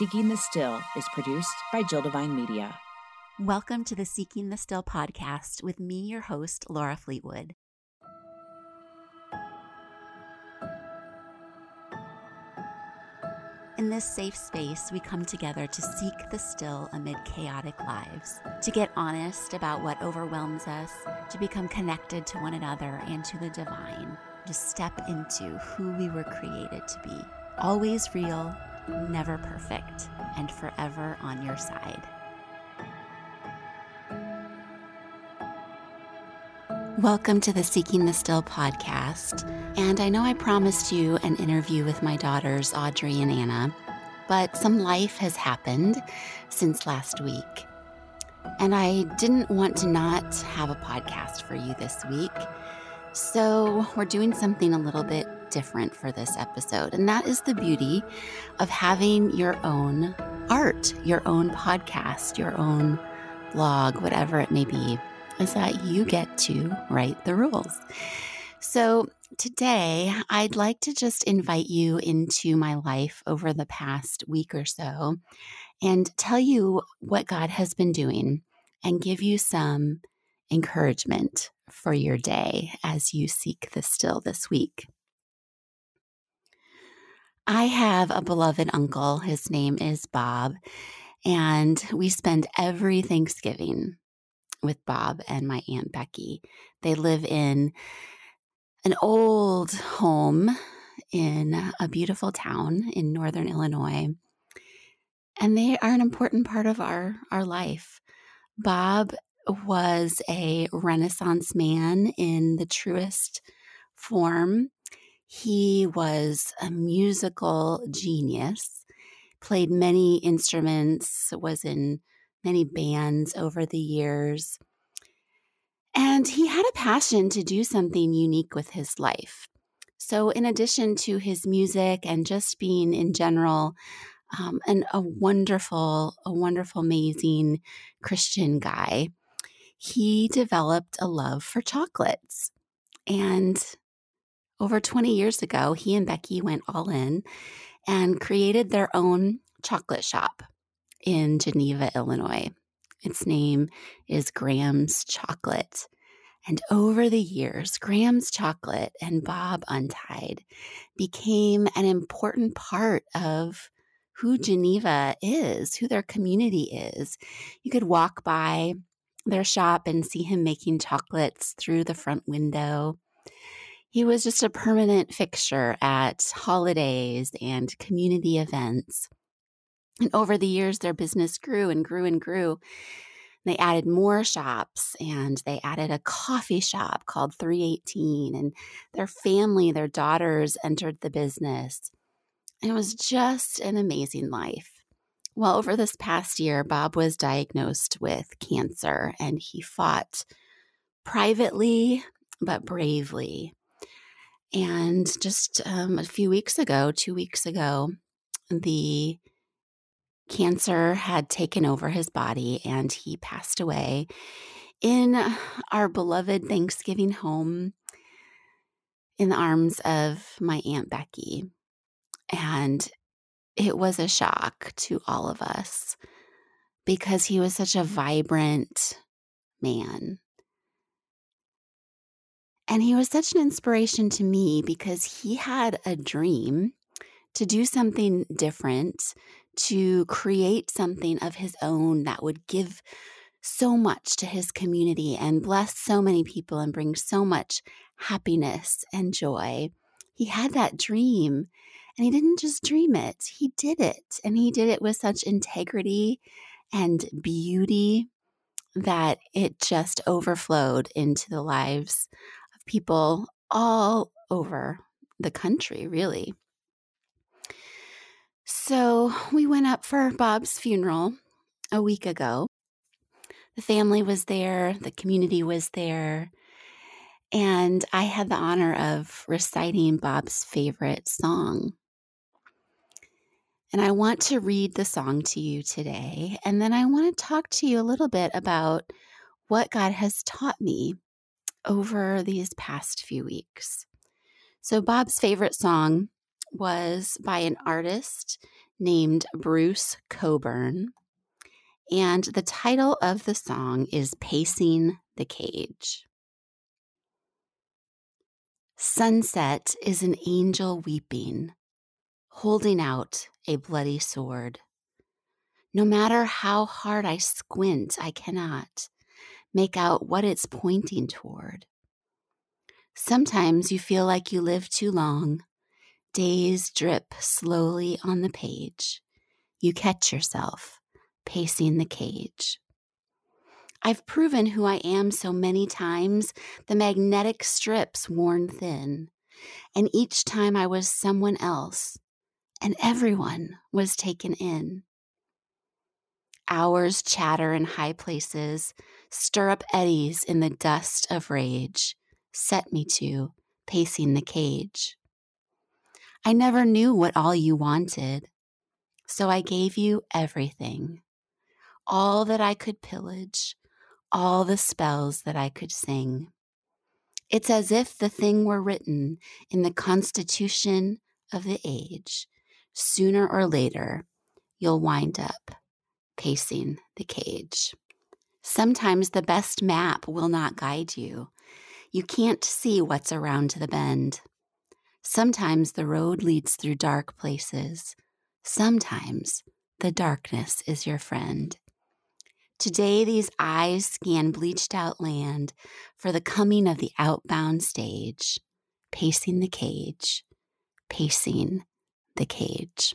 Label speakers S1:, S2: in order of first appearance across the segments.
S1: Seeking the Still is produced by Jill Devine Media.
S2: Welcome to the Seeking the Still podcast with me, your host, Laura Fleetwood. In this safe space, we come together to seek the still amid chaotic lives, to get honest about what overwhelms us, to become connected to one another and to the divine, to step into who we were created to be. Always real, never perfect, and forever on your side. Welcome to the Seeking the Still podcast. And I know I promised you an interview with my daughters, Audrey and Anna, but some life has happened since last week. And I didn't want to not have a podcast for you this week. So we're doing something a little bit different for this episode. And that is the beauty of having your own art, your own podcast, your own blog, whatever it may be is that you get to write the rules. So, today I'd like to just invite you into my life over the past week or so and tell you what God has been doing and give you some encouragement for your day as you seek the still this week. I have a beloved uncle. His name is Bob, and we spend every Thanksgiving with Bob and my Aunt Becky. They live in an old home in a beautiful town in northern Illinois. And they are an important part of our, our life. Bob was a Renaissance man in the truest form. He was a musical genius, played many instruments, was in many bands over the years. And he had a passion to do something unique with his life. So, in addition to his music and just being in general um, and a wonderful, a wonderful, amazing Christian guy, he developed a love for chocolates. And over 20 years ago, he and Becky went all in and created their own chocolate shop in Geneva, Illinois. Its name is Graham's Chocolate. And over the years, Graham's Chocolate and Bob Untied became an important part of who Geneva is, who their community is. You could walk by their shop and see him making chocolates through the front window. He was just a permanent fixture at holidays and community events. And over the years, their business grew and grew and grew. They added more shops and they added a coffee shop called 318. And their family, their daughters entered the business. It was just an amazing life. Well, over this past year, Bob was diagnosed with cancer and he fought privately but bravely. And just um, a few weeks ago, two weeks ago, the cancer had taken over his body and he passed away in our beloved Thanksgiving home in the arms of my Aunt Becky. And it was a shock to all of us because he was such a vibrant man. And he was such an inspiration to me because he had a dream to do something different, to create something of his own that would give so much to his community and bless so many people and bring so much happiness and joy. He had that dream and he didn't just dream it, he did it. And he did it with such integrity and beauty that it just overflowed into the lives people all over the country, really. So we went up for Bob's funeral a week ago. The family was there, the community was there, and I had the honor of reciting Bob's favorite song. And I want to read the song to you today. And then I want to talk to you a little bit about what God has taught me over these past few weeks. So, Bob's favorite song was by an artist named Bruce Cockburn. And the title of the song is Pacing the Cage. Sunset is an angel weeping, holding out a bloody sword. No matter how hard I squint, I cannot make out what it's pointing toward. Sometimes you feel like you live too long. Days drip slowly on the page. You catch yourself pacing the cage. I've proven who I am so many times, the magnetic strips worn thin. And each time I was someone else, and everyone was taken in. Hours chatter in high places, stir up eddies in the dust of rage, set me to pacing the cage. I never knew what all you wanted, so I gave you everything. All that I could pillage, all the spells that I could sing. It's as if the thing were written in the constitution of the age. Sooner or later, you'll wind up pacing the cage. Sometimes the best map will not guide you. You can't see what's around the bend. Sometimes the road leads through dark places. Sometimes the darkness is your friend. Today, these eyes scan bleached out land for the coming of the outbound stage, pacing the cage, pacing the cage.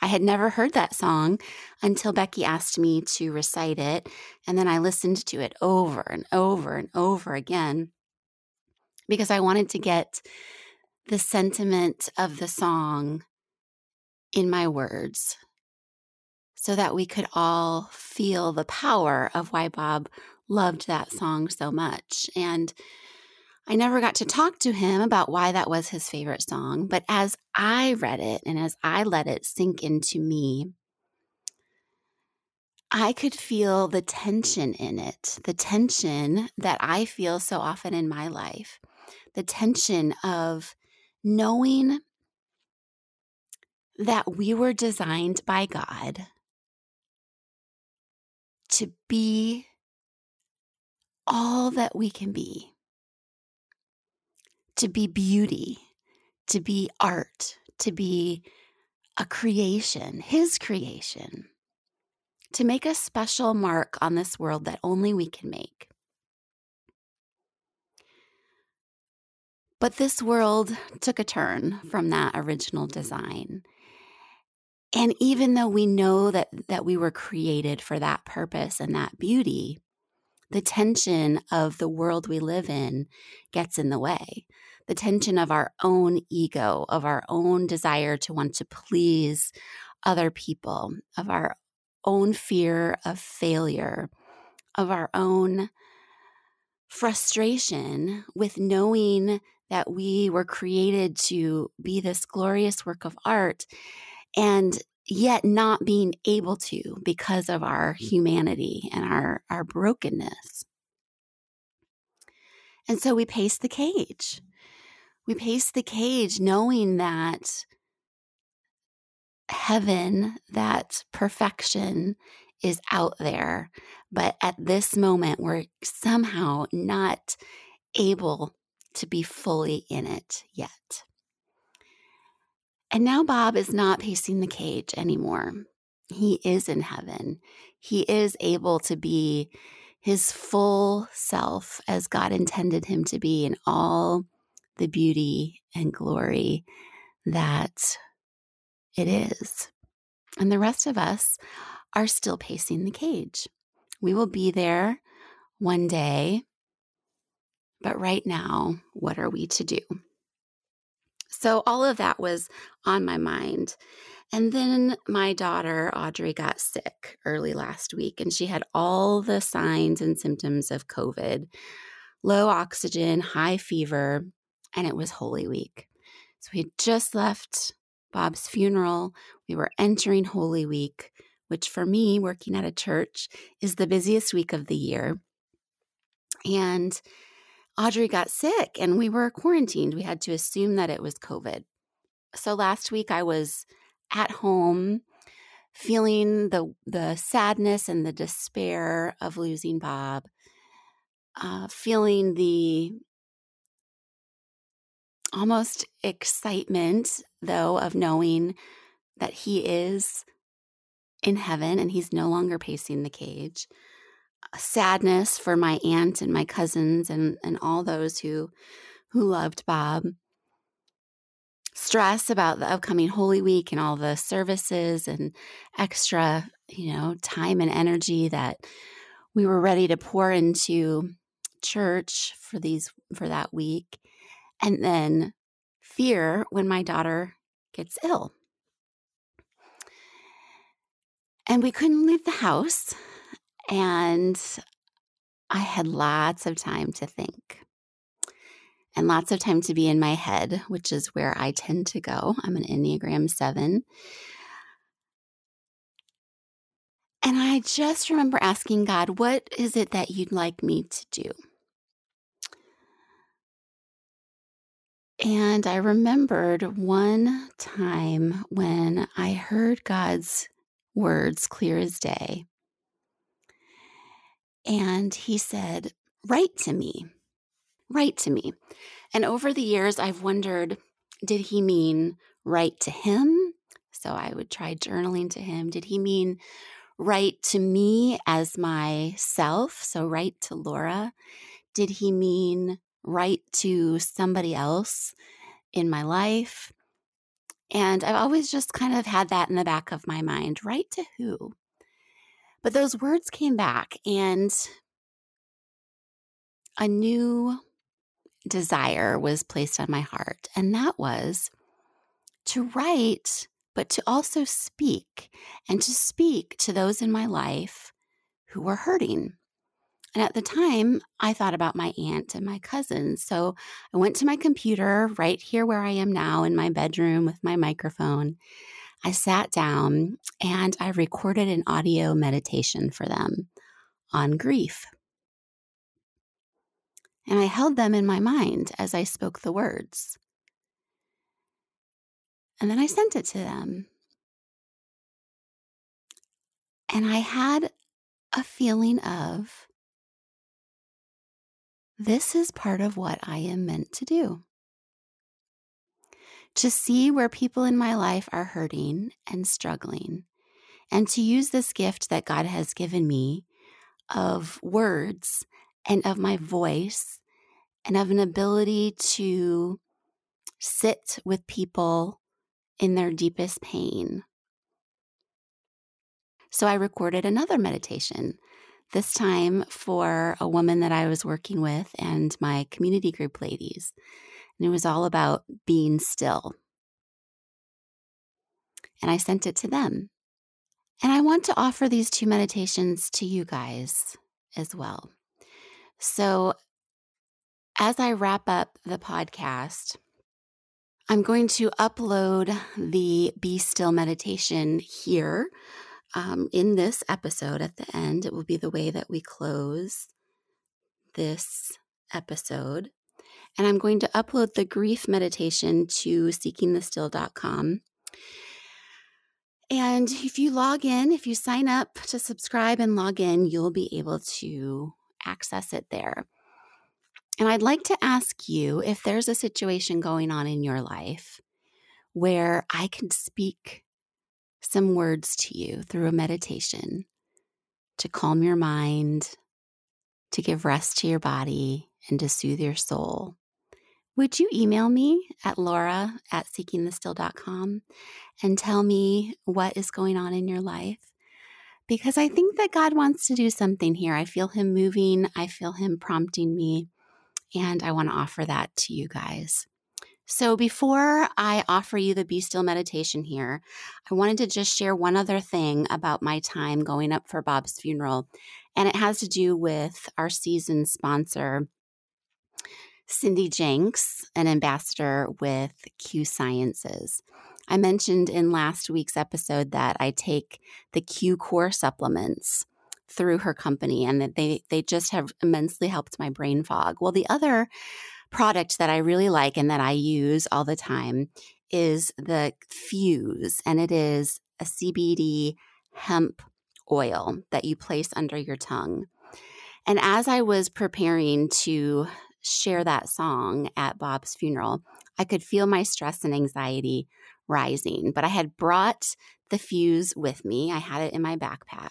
S2: I had never heard that song until Becky asked me to recite it. And then I listened to it over and over and over again because I wanted to get the sentiment of the song in my words so that we could all feel the power of why Bob loved that song so much. And I never got to talk to him about why that was his favorite song, but as I read it and as I let it sink into me, I could feel the tension in it, the tension that I feel so often in my life, the tension of knowing that we were designed by God to be all that we can be to be beauty, to be art, to be a creation, His creation, to make a special mark on this world that only we can make. But this world took a turn from that original design. And even though we know that, that we were created for that purpose and that beauty, the tension of the world we live in gets in the way. The tension of our own ego, of our own desire to want to please other people, of our own fear of failure, of our own frustration with knowing that we were created to be this glorious work of art and yet not being able to because of our mm. humanity and our, our brokenness. And so we pace the cage. We pace the cage knowing that heaven, that perfection is out there. But at this moment, we're somehow not able to be fully in it yet. And now Bob is not pacing the cage anymore. He is in heaven. He is able to be his full self as God intended him to be in all the beauty and glory that it is. And the rest of us are still pacing the cage. We will be there one day, but right now, what are we to do? So all of that was on my mind. And then my daughter, Audrey, got sick early last week, and she had all the signs and symptoms of COVID low oxygen, high fever, and it was Holy Week. So we had just left Bob's funeral. We were entering Holy Week, which for me, working at a church, is the busiest week of the year. And Audrey got sick and we were quarantined. We had to assume that it was COVID. So last week I was at home feeling the the sadness and the despair of losing Bob, uh, feeling the almost excitement though of knowing that he is in heaven and he's no longer pacing the cage. Sadness for my aunt and my cousins and, and all those who who loved Bob stress about the upcoming Holy Week and all the services and extra, you know, time and energy that we were ready to pour into church for these for that week. And then fear when my daughter gets ill. And we couldn't leave the house. And I had lots of time to think and lots of time to be in my head, which is where I tend to go. I'm an Enneagram 7. And I just remember asking God, what is it that you'd like me to do? And I remembered one time when I heard God's words clear as day. And he said, Write to me write to me. And over the years, I've wondered did he mean write to him? So I would try journaling to him. Did he mean write to me as myself? So write to Laura. Did he mean write to somebody else in my life? And I've always just kind of had that in the back of my mind write to who? But those words came back, and a new desire was placed on my heart, and that was to write, but to also speak, and to speak to those in my life who were hurting. And at the time, I thought about my aunt and my cousins. So I went to my computer right here where I am now in my bedroom with my microphone. I sat down and I recorded an audio meditation for them on grief. And I held them in my mind as I spoke the words. And then I sent it to them. And I had a feeling of this is part of what I am meant to do. To see where people in my life are hurting and struggling, and to use this gift that God has given me of words and of my voice and of an ability to sit with people in their deepest pain. So I recorded another meditation, this time for a woman that I was working with and my community group ladies. And it was all about being still. And I sent it to them. And I want to offer these two meditations to you guys as well. So, as I wrap up the podcast, I'm going to upload the Be Still meditation here um, in this episode at the end. It will be the way that we close this episode. And I'm going to upload the grief meditation to seekingthestill.com. And if you log in, if you sign up to subscribe and log in, you'll be able to access it there. And I'd like to ask you if there's a situation going on in your life where I can speak some words to you through a meditation to calm your mind, to give rest to your body, and to soothe your soul. Would you email me at laura at seekingthestill.com and tell me what is going on in your life? Because I think that God wants to do something here. I feel Him moving, I feel Him prompting me, and I want to offer that to you guys. So, before I offer you the Be Still meditation here, I wanted to just share one other thing about my time going up for Bob's funeral. And it has to do with our season sponsor, Cindy Jenks, an ambassador with Q Sciences. I mentioned in last week's episode that I take the Q Core supplements through her company and that they they just have immensely helped my brain fog. Well, the other product that I really like and that I use all the time is the Fuse, and it is a CBD hemp oil that you place under your tongue. And as I was preparing to share that song at Bob's funeral, I could feel my stress and anxiety rising. But I had brought the fuse with me, I had it in my backpack.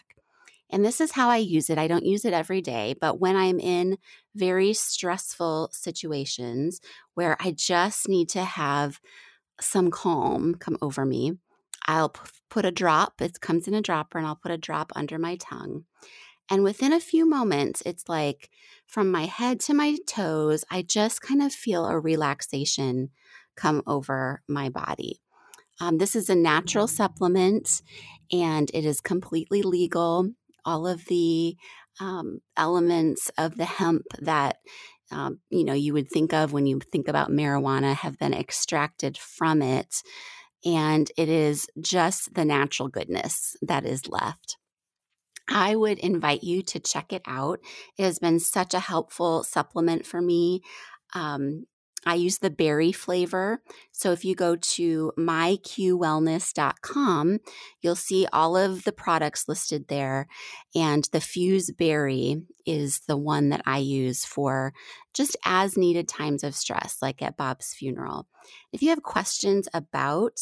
S2: And this is how I use it. I don't use it every day, but when I'm in very stressful situations where I just need to have some calm come over me, I'll p- put a drop, it comes in a dropper, and I'll put a drop under my tongue. And within a few moments, it's like from my head to my toes, I just kind of feel a relaxation come over my body. Um, this is a natural supplement and it is completely legal. All of the um, elements of the hemp that um, you know you would think of when you think about marijuana have been extracted from it and it is just the natural goodness that is left I would invite you to check it out. It has been such a helpful supplement for me. Um, I use the berry flavor. So if you go to myqwellness.com, you'll see all of the products listed there. And the Fuse Berry is the one that I use for just as needed times of stress, like at Bob's funeral. If you have questions about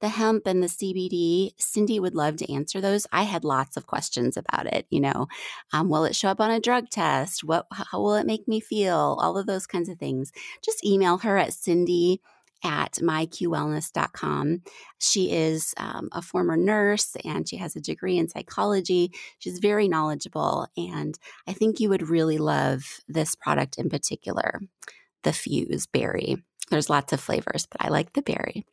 S2: the hemp and the CBD, Cindy would love to answer those. I had lots of questions about it. You know, um, will it show up on a drug test? What, how will it make me feel? All of those kinds of things. Just email her at Cindy at myqwellness.com. She is um, a former nurse and she has a degree in psychology. She's very knowledgeable, and I think you would really love this product in particular, the Fuse Berry. There's lots of flavors, but I like the berry.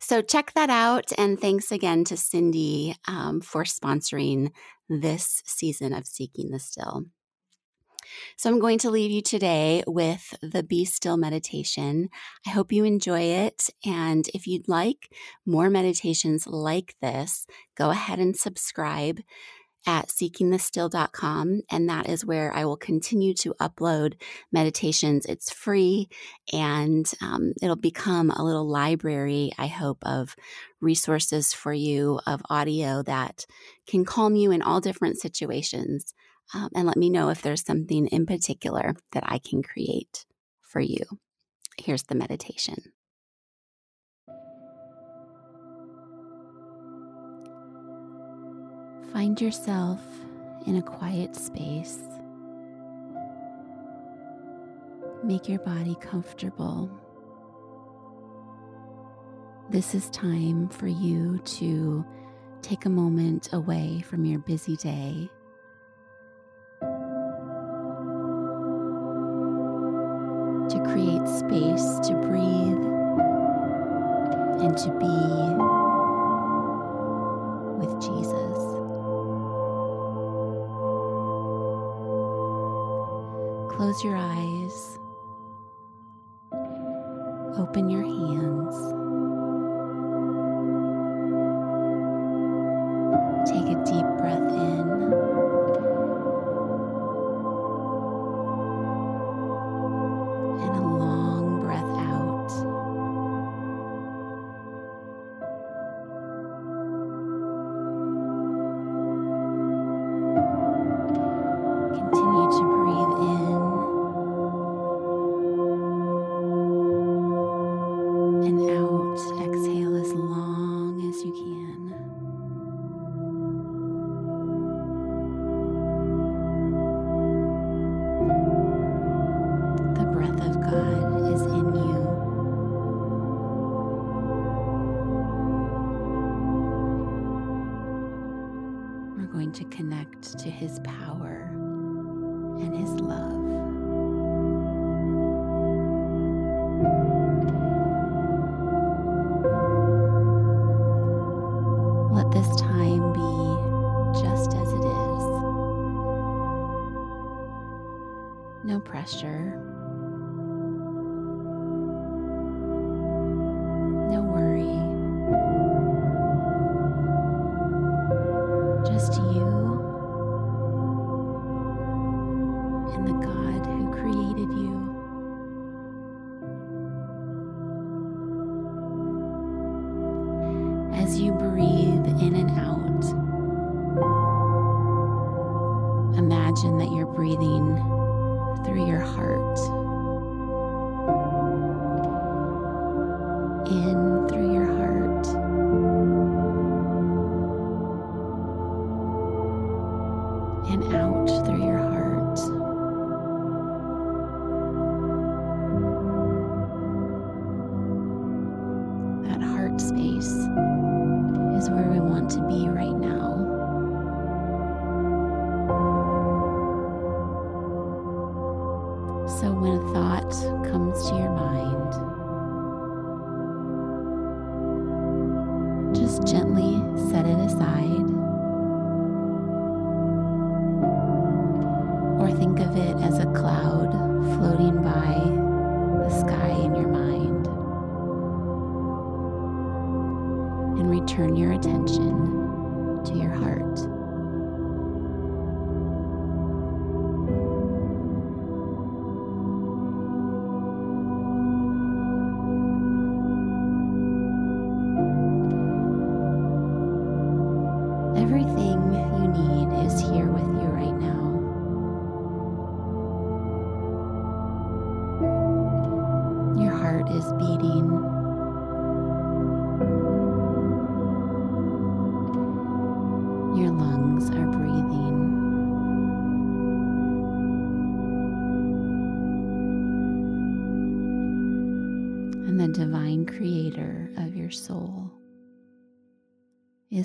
S2: So check that out. And thanks again to Cindy um, for sponsoring this season of Seeking the Still. So I'm going to leave you today with the Be Still meditation. I hope you enjoy it. And if you'd like more meditations like this, go ahead and subscribe at seekingthestill.com. And that is where I will continue to upload meditations. It's free and um, it'll become a little library, I hope, of resources for you of audio that can calm you in all different situations. Um, and let me know if there's something in particular that I can create for you. Here's the meditation. Find yourself in a quiet space. Make your body comfortable. This is time for you to take a moment away from your busy day. To create space to breathe and to be Close your eyes. Open your hands. To His power and His love. Let this time be just as it is. No pressure. That you're breathing through your heart. And return your attention to your heart.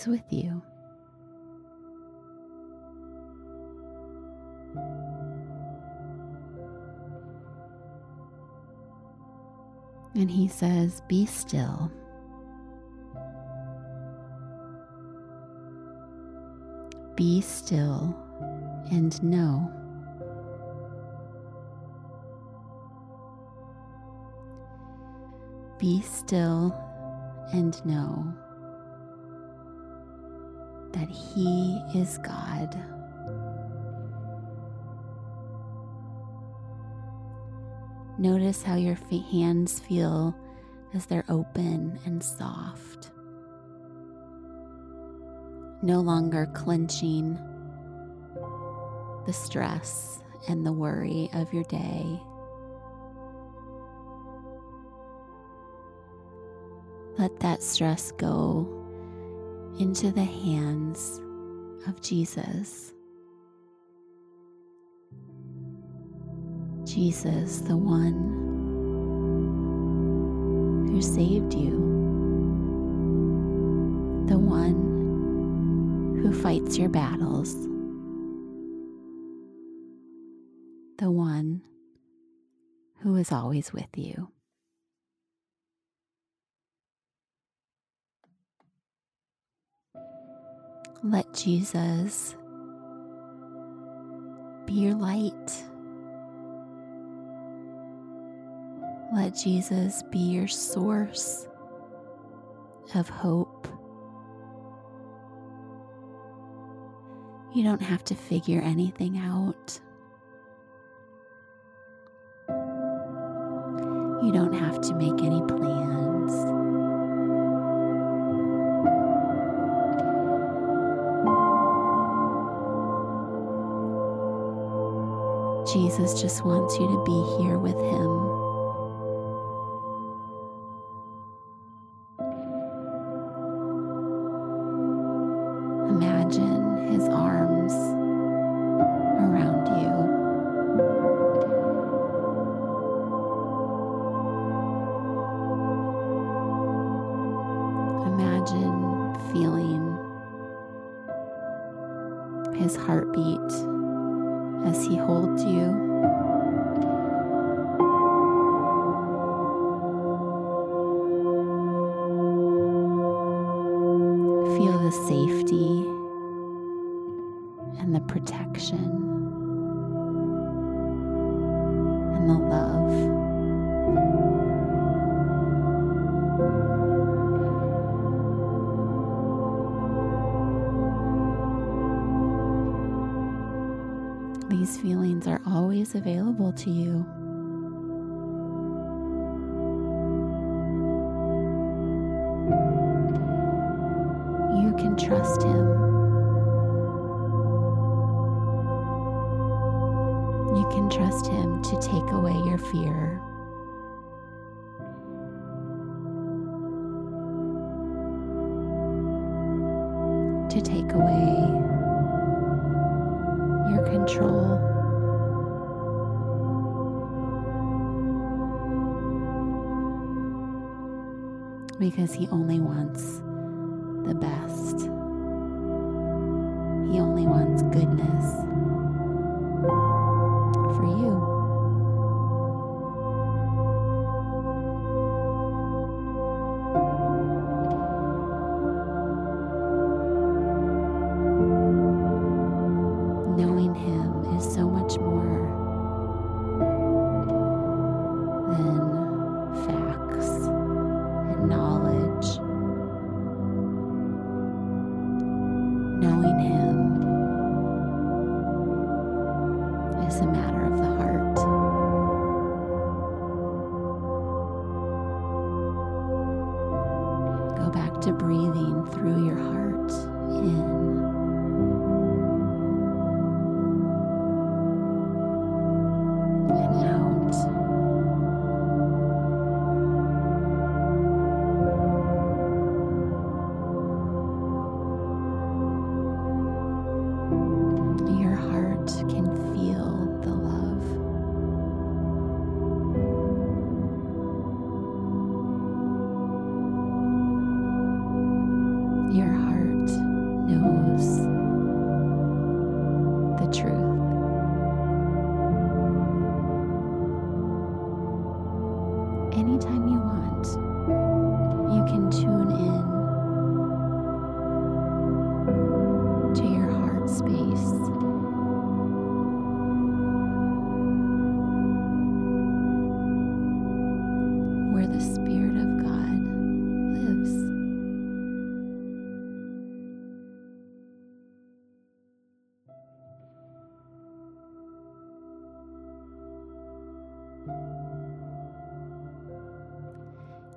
S2: Is with you. And he says, Be still. Be still and know. Be still and know that He is God. Notice how your hands feel as they're open and soft. No longer clenching the stress and the worry of your day. Let that stress go into the hands of Jesus. Jesus, the one who saved you, the one who fights your battles, the one who is always with you. Let Jesus be your light. Let Jesus be your source of hope. You don't have to figure anything out. You don't have to make any plans. Jesus just wants you to be here with Him. And the and the love. These feelings are always available to you. Because he only wants the best. He only wants goodness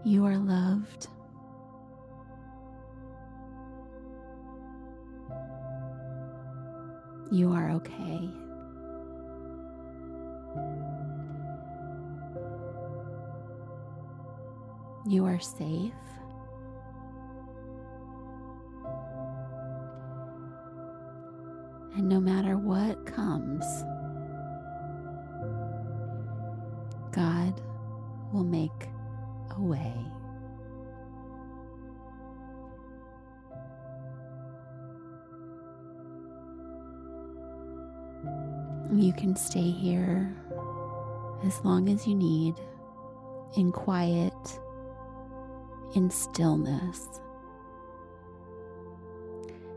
S2: You are loved. You are okay. You are safe. As you need in quiet, in stillness.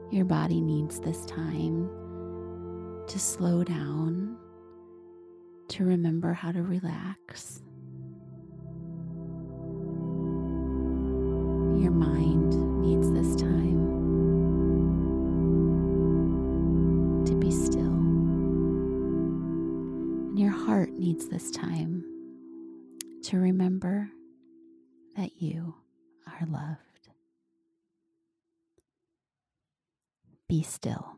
S2: Your body needs this time to slow down, to remember how to relax. Your mind needs this time to remember that you are loved. Be still.